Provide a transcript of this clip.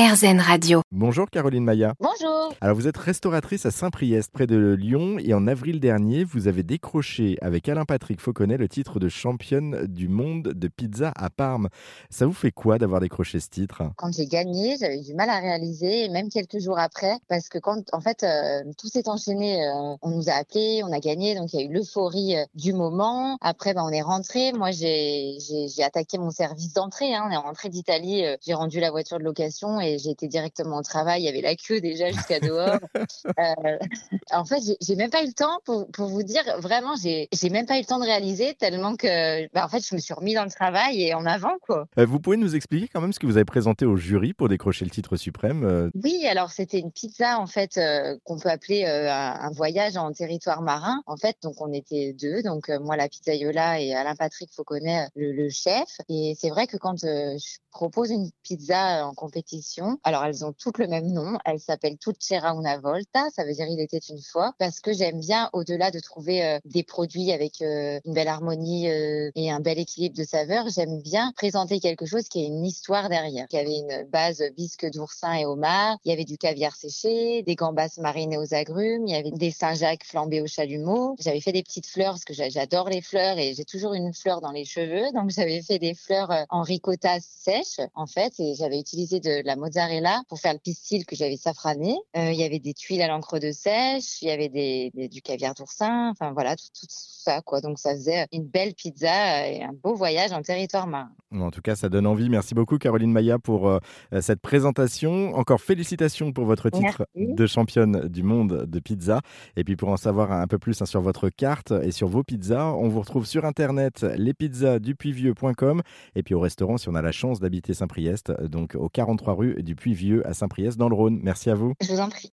RZN Radio. Bonjour Caroline Maya. Bonjour. Alors vous êtes restauratrice à Saint-Priest, près de Lyon, et en avril dernier, vous avez décroché avec Alain-Patrick Fauconnet le titre de championne du monde de pizza à Parme. Ça vous fait quoi d'avoir décroché ce titre? Quand j'ai gagné, j'avais du mal à réaliser, même quelques jours après, parce que quand, en fait, euh, tout s'est enchaîné. euh, on nous a appelés, on a gagné, donc il y a eu l'euphorie euh, du moment. Après, ben, on est rentré. Moi, j'ai attaqué mon service d'entrée. Hein. On est rentré d'Italie. euh, j'ai rendu la voiture de location et j'ai été directement au travail. Il y avait la queue déjà jusqu'à dehors. Euh, en fait, j'ai- même pas eu le temps pour, pour vous dire vraiment, j'ai même pas eu le temps de réaliser tellement que, bah, en fait, je me suis remis dans le travail et en avant quoi. Euh, Vous pouvez nous expliquer quand même ce que vous avez présenté au jury pour décrocher le titre suprême euh, Oui, alors c'était une pizza en fait euh, qu'on peut appeler euh, un, un voyage en territoire marin. En fait, donc on était deux, donc moi la pizzaiola et Alain Patrick Fauconnet le, le chef. Et c'est vrai que quand je propose une pizza en compétition, alors elles ont toutes le même nom. Elles s'appellent toutes C'era una volta, ça veut dire il était une fois, parce que j'aime bien au-delà de trouver euh, des produits avec euh, une belle harmonie euh, et un bel équilibre de saveurs, j'aime bien présenter quelque chose qui a une histoire derrière, qui avait une base bisque d'oursin et homard, il y avait du caviar séché, des gambas marinées aux agrumes, il y avait des Saint-Jacques flambés au chalumeau. J'avais fait des petites fleurs parce que j'a- j'adore les fleurs et j'ai toujours une fleur dans les cheveux, donc j'avais fait des fleurs en ricotta sèche en fait et j'avais utilisé de la mozzarella pour faire le pistil que j'avais safrané. Euh, il y avait des tuiles à l'encre de sèche, il y avait des, des- du caviar d'oursin, enfin voilà tout, tout ça quoi. Donc ça faisait une belle pizza et un beau voyage en territoire marin. En tout cas, ça donne envie. Merci beaucoup Caroline Maya pour euh, euh, cette présentation. Encore félicitations pour votre titre Merci. de championne du monde de pizza. Et puis pour en savoir un peu plus hein, sur votre carte et sur vos pizzas, on vous retrouve sur internet lespizzasdupuisvieux.com et puis au restaurant si on a la chance d'habiter Saint-Priest, donc au 43 du Puy-Vieux à Saint-Priest dans le Rhône. Merci à vous. Je vous en prie.